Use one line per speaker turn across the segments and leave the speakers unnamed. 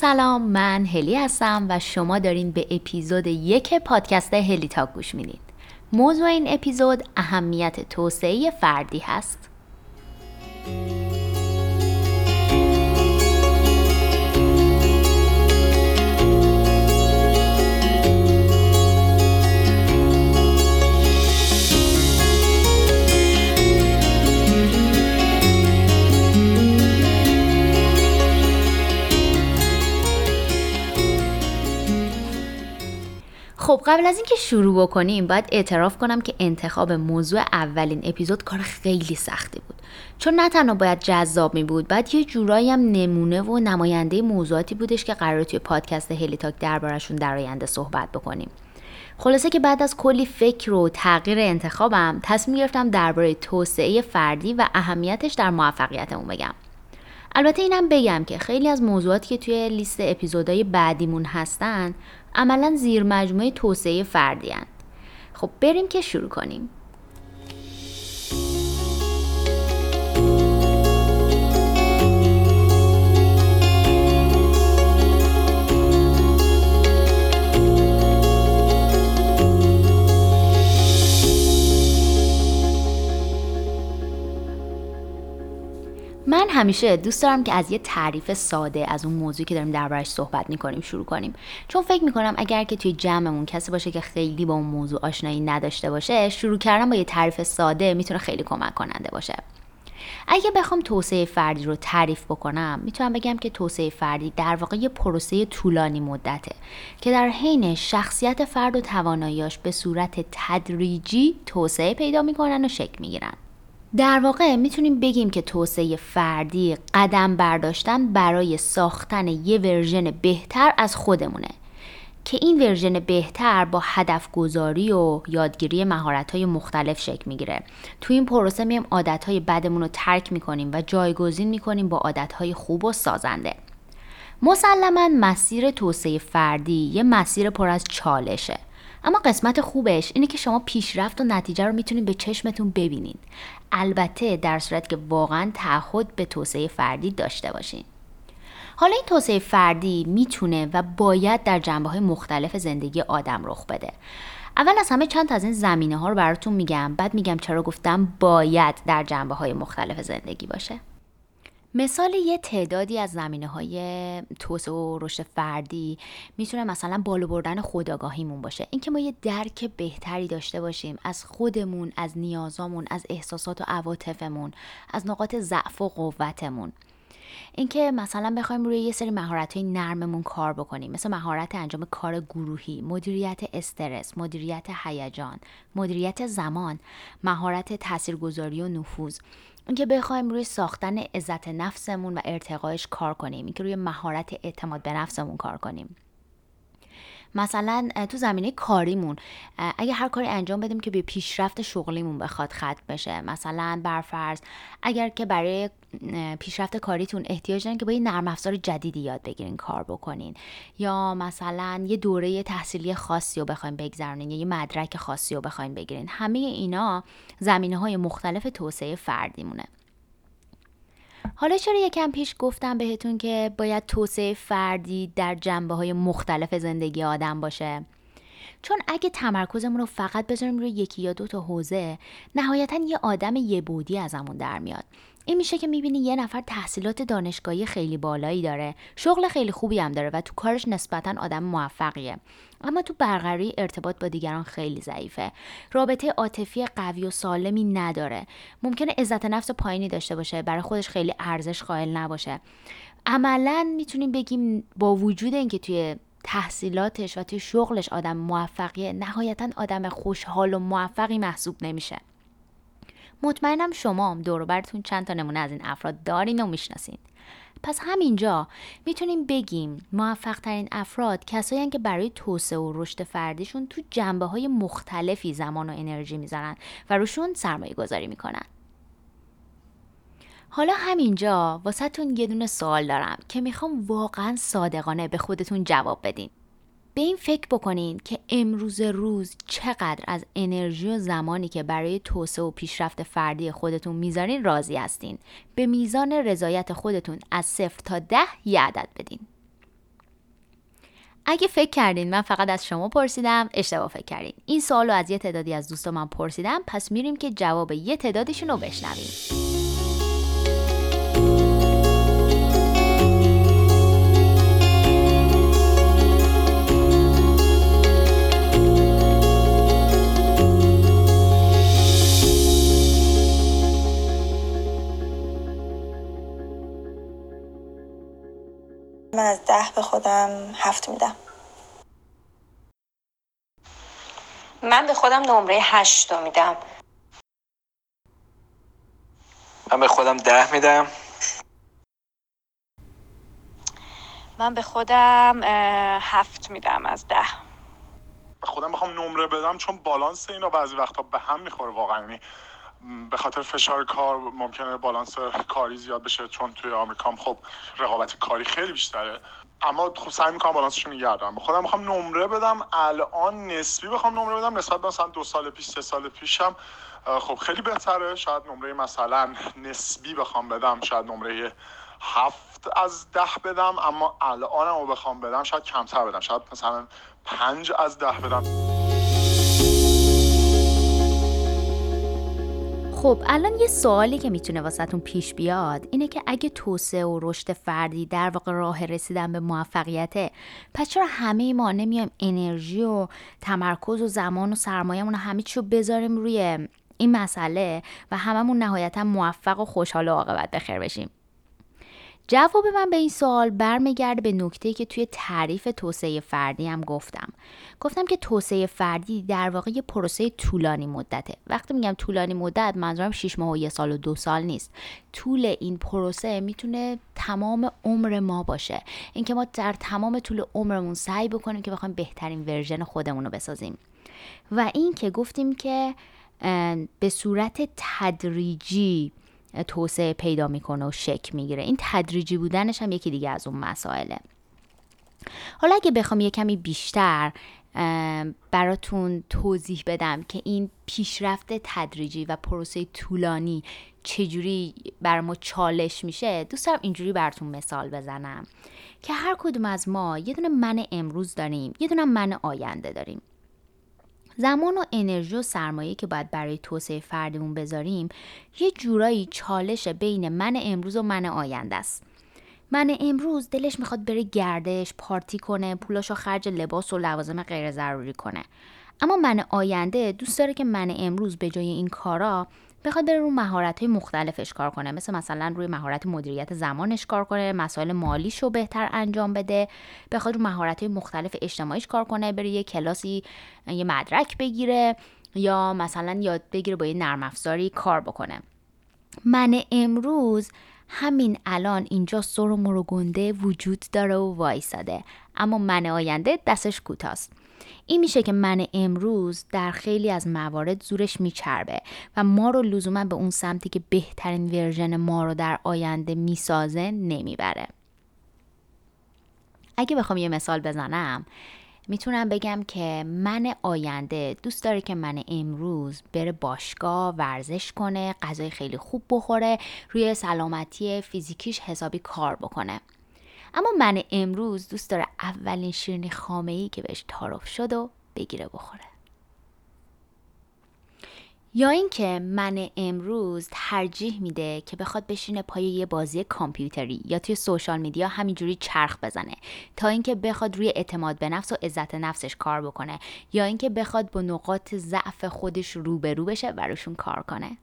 سلام من هلی هستم و شما دارین به اپیزود یک پادکست هلی تاک گوش میدین موضوع این اپیزود اهمیت توسعه فردی هست. قبل از اینکه شروع بکنیم باید اعتراف کنم که انتخاب موضوع اولین اپیزود کار خیلی سختی بود. چون نه تنها باید جذاب می بود بعد یه جورایی هم نمونه و نماینده موضوعاتی بودش که قرار توی پادکست هلی تاک دربارشون در آینده صحبت بکنیم. خلاصه که بعد از کلی فکر و تغییر انتخابم تصمیم گرفتم درباره توسعه فردی و اهمیتش در موفقیتمون بگم. البته اینم بگم که خیلی از موضوعاتی که توی لیست اپیزودهای بعدیمون هستن عملا زیر مجموعه توسعه فردی هن. خب بریم که شروع کنیم همیشه دوست دارم که از یه تعریف ساده از اون موضوعی که داریم دربارش صحبت می‌کنیم شروع کنیم. چون فکر می‌کنم اگر که توی جمعمون کسی باشه که خیلی با اون موضوع آشنایی نداشته باشه شروع کردن با یه تعریف ساده می‌تونه خیلی کمک کننده باشه. اگه بخوام توسعه فردی رو تعریف بکنم می‌تونم بگم که توسعه فردی در واقع یه پروسه طولانی مدته که در حین شخصیت فرد و تواناییاش به صورت تدریجی توسعه پیدا می‌کنن و شکل می‌گیرن. در واقع می‌تونیم بگیم که توسعه فردی قدم برداشتن برای ساختن یه ورژن بهتر از خودمونه. که این ورژن بهتر با هدف گذاری و یادگیری مهارت های مختلف شکل می‌گیره. تو این پروسه میایم عادت های بدمون رو ترک می‌کنیم و جایگزین می‌کنیم با عادت های خوب و سازنده. مسلما مسیر توسعه فردی یه مسیر پر از چالشه. اما قسمت خوبش اینه که شما پیشرفت و نتیجه رو می‌تونید به چشمتون ببینید. البته در صورت که واقعا تعهد به توسعه فردی داشته باشین. حالا این توسعه فردی می‌تونه و باید در جنبه های مختلف زندگی آدم رخ بده. اول از همه چند تا از این زمینه ها رو براتون میگم بعد میگم چرا گفتم باید در جنبه های مختلف زندگی باشه. مثال یه تعدادی از زمینه های توسعه و رشد فردی می‌تونه مثلا بالا بردن خودآگاهیمون باشه. اینکه ما یه درک بهتری داشته باشیم از خودمون از نیازامون از احساسات و عواطفمون از نقاط ضعف و قوتمون. اینکه مثلا بخوایم روی یه سری مهارت های نرممون کار بکنیم. مثل مهارت انجام کار گروهی مدیریت استرس مدیریت هیجان مدیریت زمان مهارت تاثیرگذاری و نفوذ. اینکه بخوایم روی ساختن عزت نفسمون و ارتقایش کار کنیم اینکه روی مهارت اعتماد به نفسمون کار کنیم. مثلا تو زمینه کاریمون اگه هر کاری انجام بدیم که به پیشرفت شغلیمون بخواد ختم بشه. مثلا برفرض اگر که برای پیشرفت کاریتون احتیاج دارین که با یه نرم افزار جدیدی یاد بگیرین کار بکنین. یا مثلا یه دوره تحصیلی خاصی رو بخواین بگذرونین یا یه مدرک خاصی رو بخواین بگیرین. همه اینا زمینه های مختلف توسعه فردیمونه. حالا چرا یکم پیش گفتم بهتون که باید توسعه فردی در جنبه های مختلف زندگی آدم باشه؟ چون اگه تمرکزمون رو فقط بذاریم روی یکی یا دو تا حوزه نهایتا یه آدم یه بودی ازمون در میاد. این میشه که می‌بینی یه نفر تحصیلات دانشگاهی خیلی بالایی داره. شغل خیلی خوبی هم داره و تو کارش نسبتا آدم موفقیه. اما تو برقراری ارتباط با دیگران خیلی ضعیفه. رابطه عاطفی قوی و سالمی نداره. ممکنه عزت نفس پایینی داشته باشه برای خودش خیلی ارزش قائل نباشه. عملا می‌تونیم بگیم با وجود اینکه توی تحصیلاتش و توی شغلش آدم موفقیه نهایتا آدم خوشحال و موفقی محسوب نمیشه. مطمئنم شما هم دور براتون چند تا نمونه از این افراد دارین و می‌شناسین. پس همینجا می‌تونیم بگیم موفق ترین افراد کسایی که برای توسعه و رشد فردیشون تو جنبه های مختلفی زمان و انرژی می‌ذارن و روشون سرمایه گذاری می‌کنن. حالا همینجا واسهتون یه دونه سوال دارم که می‌خوام واقعا صادقانه به خودتون جواب بدین. به این فکر بکنین که امروز روز چقدر از انرژی و زمانی که برای توسعه و پیشرفت فردی خودتون می‌ذارین راضی هستین. به میزان رضایت خودتون از صفر تا ده یه عدد بدین. اگه فکر کردین من فقط از شما پرسیدم اشتباه فکر کردین. این سوال رو از یه تعدادی از دوستان من پرسیدم پس میریم که جواب یه تعدادشون رو بشنویم.
به خودم هفت میدم.
من به خودم نمره هشت رو میدم.
من به خودم ده میدم.
من به خودم هفت میدم از ده.
به خودم بخوام نمره بدم چون بالانس اینا بعضی وقتا به هم می‌خوره واقعا. یعنی به خاطر فشار کار ممکنه بالانس کاری زیاد بشه چون توی آمریکا خب رقابت کاری خیلی بیشتره. اما خب سعی می‌کنم بالانسشون نگه دارم به خودم می‌خوام نمره بدم. الان نسبی بخوام نمره بدم. نسبت مثلا دو سال پیش سه سال پیشم خب خیلی بهتره. شاید نمره مثلا نسبی بخوام بدم. شاید نمره هفت از ده بدم. اما الانم رو بخوام بدم شاید کمتر بدم. شاید مثلا پنج از ده بدم.
خب الان یه سوالی که می‌تونه واسهتون پیش بیاد اینه که اگه توسعه و رشد فردی در واقع راه رسیدن به موفقیته پس چرا همه ما نمیایم انرژی و تمرکز و زمان و سرمایهمون و همه چی رو بذاریم روی این مسئله و هممون نهایتا موفق و خوشحال و عاقبت بخیر بشیم؟ جواب من به این سوال برمیگرده به نکته که توی تعریف توسعه فردی هم گفتم. گفتم که توسعه فردی در واقع یه پروسه طولانی مدته. وقتی میگم طولانی مدت منظورم 6 ماه و یه سال و دو سال نیست. طول این پروسه می‌تونه تمام عمر ما باشه. اینکه ما در تمام طول عمرمون سعی بکنیم که بخوایم بهترین ورژن خودمون رو بسازیم. و این که گفتیم که به صورت تدریجی توسعه پیدا می‌کنه و شک می‌گیره. این تدریجی بودنش هم یکی دیگه از اون مسائله. حالا اگه بخوام یه کمی بیشتر براتون توضیح بدم که این پیشرفت تدریجی و پروسه طولانی چجوری بر ما چالش میشه دوست دارم اینجوری براتون مثال بزنم که هر کدوم از ما یه دونه من امروز داریم یه دونه من آینده داریم. زمان و انرژی و سرمایه که باید برای توسعه فردمون بذاریم یه جورایی چالش بین من امروز و من آینده است. من امروز دلش می‌خواد بره گردش پارتی کنه پولاشو خرج لباس و لوازم غیر ضروری کنه. اما من آینده دوست داره که من امروز به جای این کارا بخواد بره رو مهارت های مختلفش کار کنه. مثل مثلا روی مهارت مدیریت زمانش کار کنه مسائل مالیش رو بهتر انجام بده. بخواد رو مهارت های مختلف اجتماعیش کار کنه بره یه کلاسی یه مدرک بگیره یا مثلا یاد بگیره با یه نرم افزاری کار بکنه. من امروز همین الان اینجا سر و مروگنده وجود داره و وایساده. اما من آینده دستش کوتاست. این میشه که من امروز در خیلی از موارد زورش میچربه و ما رو لزوما به اون سمتی که بهترین ورژن ما رو در آینده می‌سازه نمی‌بره. اگه بخوام یه مثال بزنم می‌تونم بگم که من آینده دوست داره که من امروز بره باشگاه ورزش کنه غذای خیلی خوب بخوره روی سلامتی فیزیکیش حسابی کار بکنه. اما من امروز دوست داره اولین شیرینی خامه ای که بهش تعارف شد و بگیره بخوره. یا اینکه من امروز ترجیح میده که بخواد بشینه پای یه بازی کامپیوتری یا توی سوشال میدیا همینجوری چرخ بزنه. تا اینکه بخواد روی اعتماد به نفس و عزت نفسش کار بکنه. یا اینکه بخواد با نقاط ضعف خودش روبرو بشه و روشون کار کنه.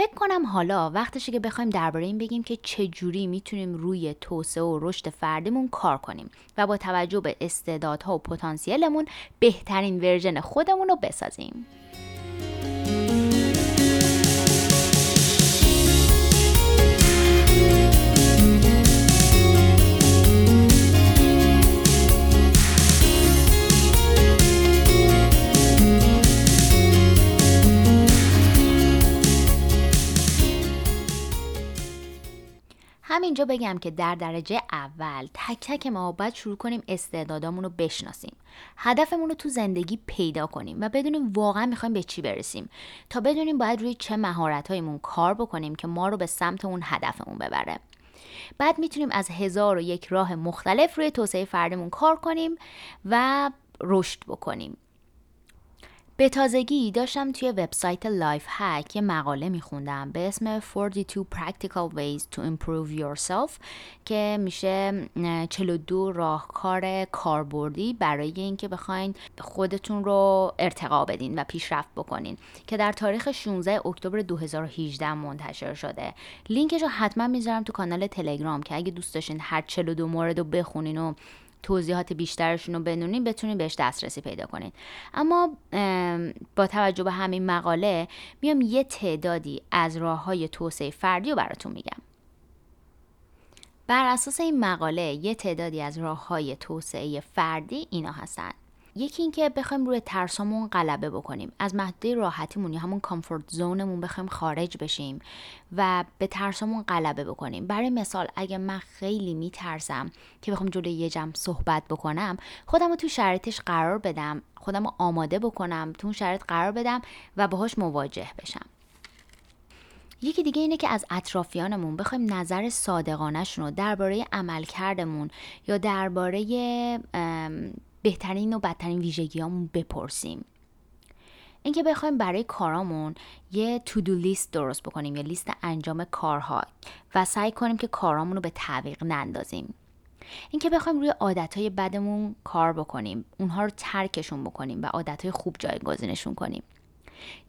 فکر کنم حالا وقتشه که بخوایم درباره این بگیم که چه جوری می‌تونیم روی توسعه و رشد فردیمون کار کنیم و با توجه به استعدادها و پتانسیلمون بهترین ورژن خودمون رو بسازیم. همینجا بگم که در درجه اول تک تک ما باید شروع کنیم استعدادامون رو بشناسیم. هدفمون رو تو زندگی پیدا کنیم و بدونیم واقعا می‌خوایم به چی برسیم تا بدونیم باید روی چه مهارتهایمون کار بکنیم که ما رو به سمت اون هدفمون ببره. بعد می‌تونیم از هزار و یک راه مختلف روی توسعه فردیمون کار کنیم و رشد بکنیم. به تازگی داشتم توی وبسایت Lifehack یه مقاله میخوندم به اسم 42 Practical Ways to Improve Yourself که میشه 42 راهکار کاربردی برای اینکه بخواین خودتون رو ارتقا بدین و پیشرفت بکنین که در تاریخ 16 اکتبر 2018 منتشر شده. لینکش رو حتما می‌ذارم تو کانال تلگرام که اگه دوست داشتین هر 42 مورد رو بخونین و توضیحات بیشترشون رو بدونین بتونین بهش دسترسی پیدا کنین. اما با توجه به همین مقاله میام یه تعدادی از راه های توسعه فردی رو براتون میگم. بر اساس این مقاله یه تعدادی از راه های توسعه فردی اینا هستن. یکی اینکه بخوایم روی ترسامون غلبه بکنیم. از محدوده راحتیمون یا همون کامفورت زونمون بخوایم خارج بشیم و به ترسامون غلبه بکنیم. برای مثال اگه من خیلی میترسم که بخوام جلوی یه جمع صحبت بکنم خودم رو تو شرایطش قرار بدم خودم رو آماده بکنم تو اون شرایط قرار بدم و باهاش مواجه بشم. یکی دیگه اینه که از اطرافیانمون بخوایم نظر صادقانهشون رو درباره عملکردمون یا درباره بهترین و بدترین ویژگیامون بپرسیم. اینکه بخوایم برای کارامون یه تودو لیست درست بکنیم یا لیست انجام کارها و سعی کنیم که کارامون رو به تعویق نندازیم. اینکه بخوایم روی عادتهای بدمون کار بکنیم اونها رو ترکشون بکنیم و عادتهای خوب جایگزینشون کنیم.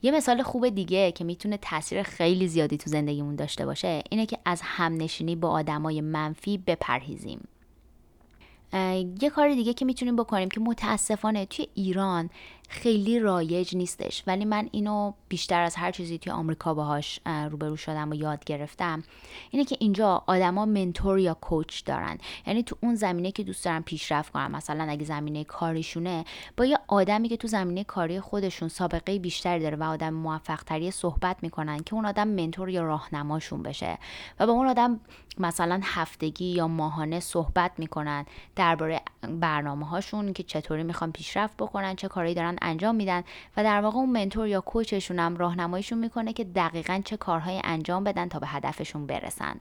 یه مثال خوب دیگه که می‌تونه تاثیر خیلی زیادی تو زندگیمون داشته باشه اینه که از همنشینی با آدمای منفی بپرهیزیم. یه کار دیگه که می‌تونیم بکنیم که متاسفانه توی ایران خیلی رایج نیستش. ولی من اینو بیشتر از هر چیزی توی آمریکا باهاش روبرو شدم و یاد گرفتم. اینه که اینجا آدما منتور یا کوچ دارن. یعنی تو اون زمینه که دوست دارن پیشرفت کنن مثلا اگه زمینه کاریشونه با یه آدمی که تو زمینه کاری خودشون سابقه بیشتری داره و آدم موفق تری صحبت می‌کنن که اون آدم منتور یا راهنماشون بشه. و با اون آدم مثلا هفتگی یا ماهانه صحبت می‌کنن درباره برنامه هاشون که چطوری می‌خوان پیشرفت بکنن چه کاری دارن انجام میدن و در واقع اون منتور یا کوچشون هم راهنماییشون می‌کنه که دقیقا چه کارهایی انجام بدن تا به هدفشون برسن.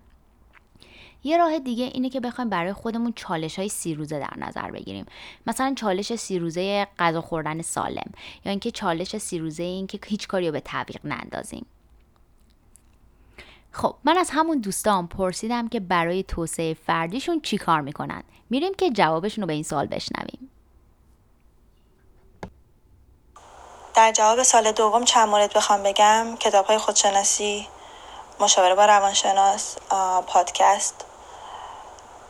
یه راه دیگه اینه که بخوایم برای خودمون چالش های سی روزه در نظر بگیریم. مثلا چالش سی روزه غذا خوردن سالم یا اینکه چالش سی روزه این که هیچ کاری رو به تعویق نندازیم. خب من از همون دوستان پرسیدم که برای توسعه فردیشون چی کار می‌کنن؟ میریم که جوابشون رو به این سوال بشنویم.
در جواب سال دوم چند مورد بخوام بگم؟ کتاب های خودشناسی مشاوره با روانشناس پادکست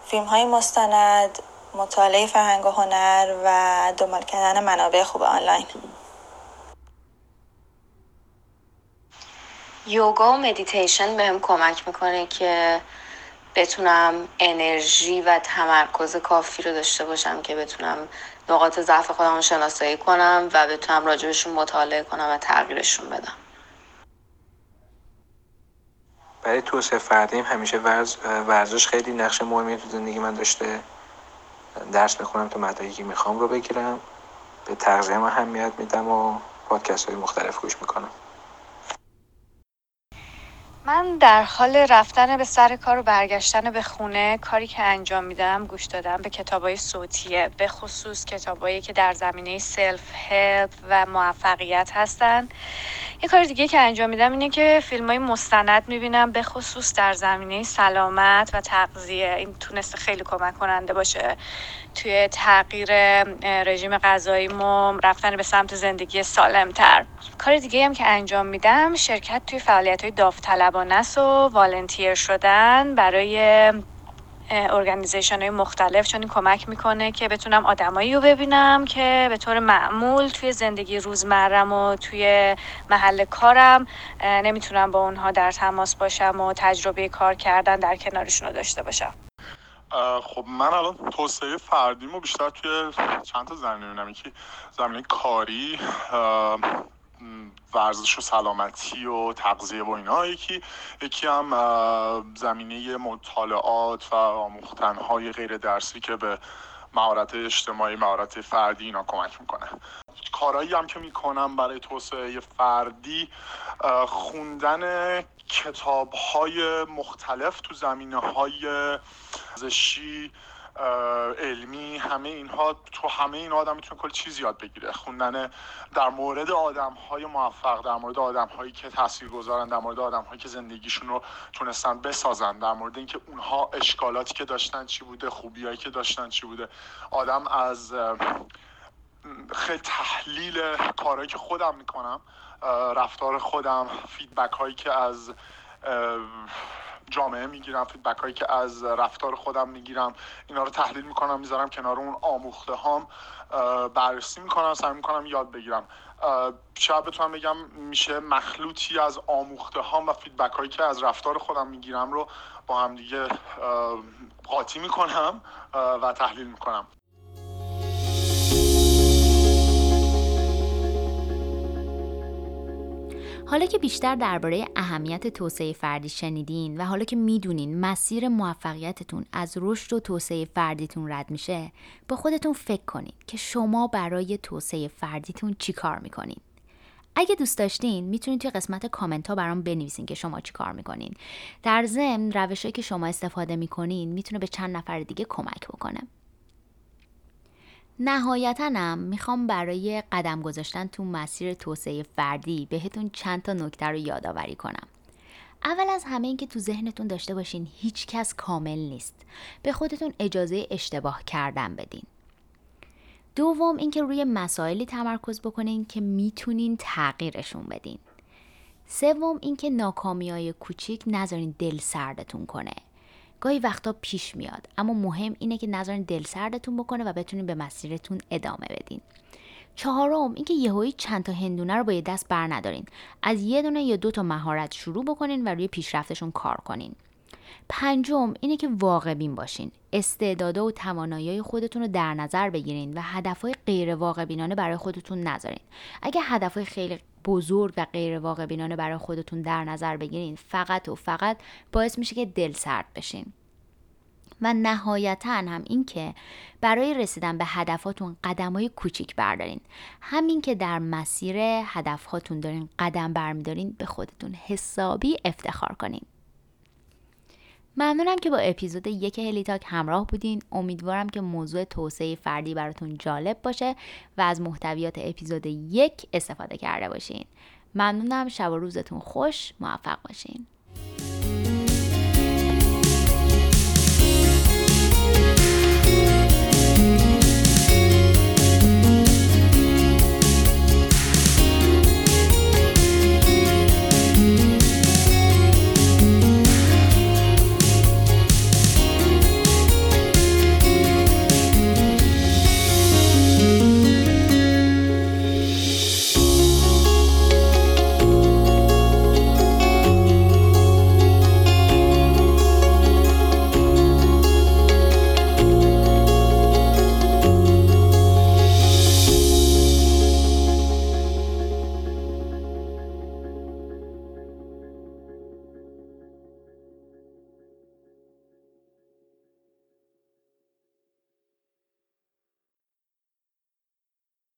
فیلم های مستند مطالعه فرهنگ و هنر و دنبال کردن منابع خوب آنلاین.
یوگا و مدیتیشن بهم کمک می‌کنه که بتونم انرژی و تمرکز کافی رو داشته باشم که بتونم نقاط ضعف خودم رو شناسایی کنم و بتونم راجبشون مطالعه کنم و تغییرشون بدم.
برای توسعه فردیم همیشه ورز... ورزش خیلی نقش مهمی تو زندگی من داشته. درس می‌خونم تا مدرکی که می‌خوام رو بگیرم. به تغذیه هم اهمیت میدم و پادکست های مختلف گوش می‌کنم.
من در حال رفتن به سر کار و برگشتن به خونه کاری که انجام میدم گوش دادم به کتابای صوتیه به خصوص کتابایی که در زمینه سلف هلپ و موفقیت هستن. یه کار دیگه که انجام میدم اینه که فیلم های مستند می‌بینم به خصوص در زمینه سلامت و تغذیه. این تونسته خیلی کمک کننده باشه. توی تغییر رژیم غذاییمو رفتن به سمت زندگی سالمتر. کار دیگه هم که انجام میدم شرکت توی فعالیت های داوطلبانه و والنتیر شدن برای ارگانیزیشن های مختلف چون این کمک می‌کنه که بتونم آدمایی رو ببینم که به طور معمول توی زندگی روزمرم و توی محل کارم نمی‌تونم با اونها در تماس باشم و تجربه کار کردن در کنارشون رو داشته باشم.
خب من الان توسعه فردیمو بیشتر توی چند تا زمینه می‌بینم. یکی زمینه کاری ورزش و سلامتی و تغذیه و اینا. یکی یکی هم زمینه مطالعات و آموختنهای غیر درسی که به مهارت اجتماعی مهارت فردی اینا کمک می‌کنه. کارایی هم که می‌کنم برای توسعه فردی خوندن کتاب های مختلف تو زمینه های زشی علمی همه اینها تو همه این آدم می‌تونه کلی چیز یاد بگیره. خوندن در مورد آدم های موفق در مورد آدم هایی که تاثیر گذارن در مورد آدم هایی که زندگیشون رو تونستن بسازن در مورد اینکه اونها اشکالاتی که داشتن چی بوده خوبیایی که داشتن چی بوده. آدم از خیلی تحلیل کارهایی که خودم می‌کنم رفتار خودم feedback هایی که از جامعه می‌گیرم feedback هایی که از رفتار خودم می‌گیرم اینا رو تحلیل می‌کنم می‌ذارم کنار اون آموخته هام بررسی می‌کنم سعی می‌کنم یاد بگیرم. شاید بتونم بگم میشه مخلوطی از آموخته هام و feedback هایی که از رفتار خودم می‌گیرم رو با هم دیگه قاطی می‌کنم و تحلیل می‌کنم.
حالا که بیشتر درباره اهمیت توسعه فردی شنیدین و حالا که می‌دونین مسیر موفقیتتون از رشد و توسعه فردیتون رد میشه با خودتون فکر کنین که شما برای توسعه فردیتون چی کار می‌کنین. اگه دوست داشتین می‌تونید توی قسمت کامنت ها برام بنویسین که شما چی کار می‌کنین. در ضمن روشهایی که شما استفاده می‌کنین می‌تونه به چند نفر دیگه کمک بکنه. نهایتا می‌خوام برای قدم گذاشتن تو مسیر توسعه فردی بهتون چند تا نکته رو یادآوری کنم. اول از همه این که تو ذهنتون داشته باشین هیچ کس کامل نیست. به خودتون اجازه اشتباه کردن بدین. دوم اینکه روی مسائلی تمرکز بکنین که می‌تونین تغییرشون بدین. سوم اینکه ناکامی های کوچیک نذارین دل سردتون کنه. گاهی وقتا پیش میاد. اما مهم اینه که نذارین دل سردتون بکنه و بتونین به مسیرتون ادامه بدین. چهارم اینکه یهویی چند تا هندونه رو با یه دست بر ندارین. از یه دونه یا دو تا مهارت شروع بکنین و روی پیشرفتشون کار کنین. پنجم اینه که واقع بین باشین. استعدادا و توانایی خودتون رو در نظر بگیرین و هدفهای غیر واقع بینانه برای خودتون نذارین. اگه هدفهای خیلی بزرگ و غیر واقع بینانه برای خودتون در نظر بگیرین فقط و فقط باعث میشه که دل سرد بشین. و نهایتا هم این که برای رسیدن به هدفاتون قدم های کوچیک بردارین. همین که در مسیر هدفهاتون دارین قدم برمیدارین به خودتون حسابی افتخار کنین. ممنونم که با اپیزود یک هلیتاک همراه بودین. امیدوارم که موضوع توسعه فردی براتون جالب باشه و از محتویات اپیزود یک استفاده کرده باشین. ممنونم. شب و روزتون خوش. موفق باشین.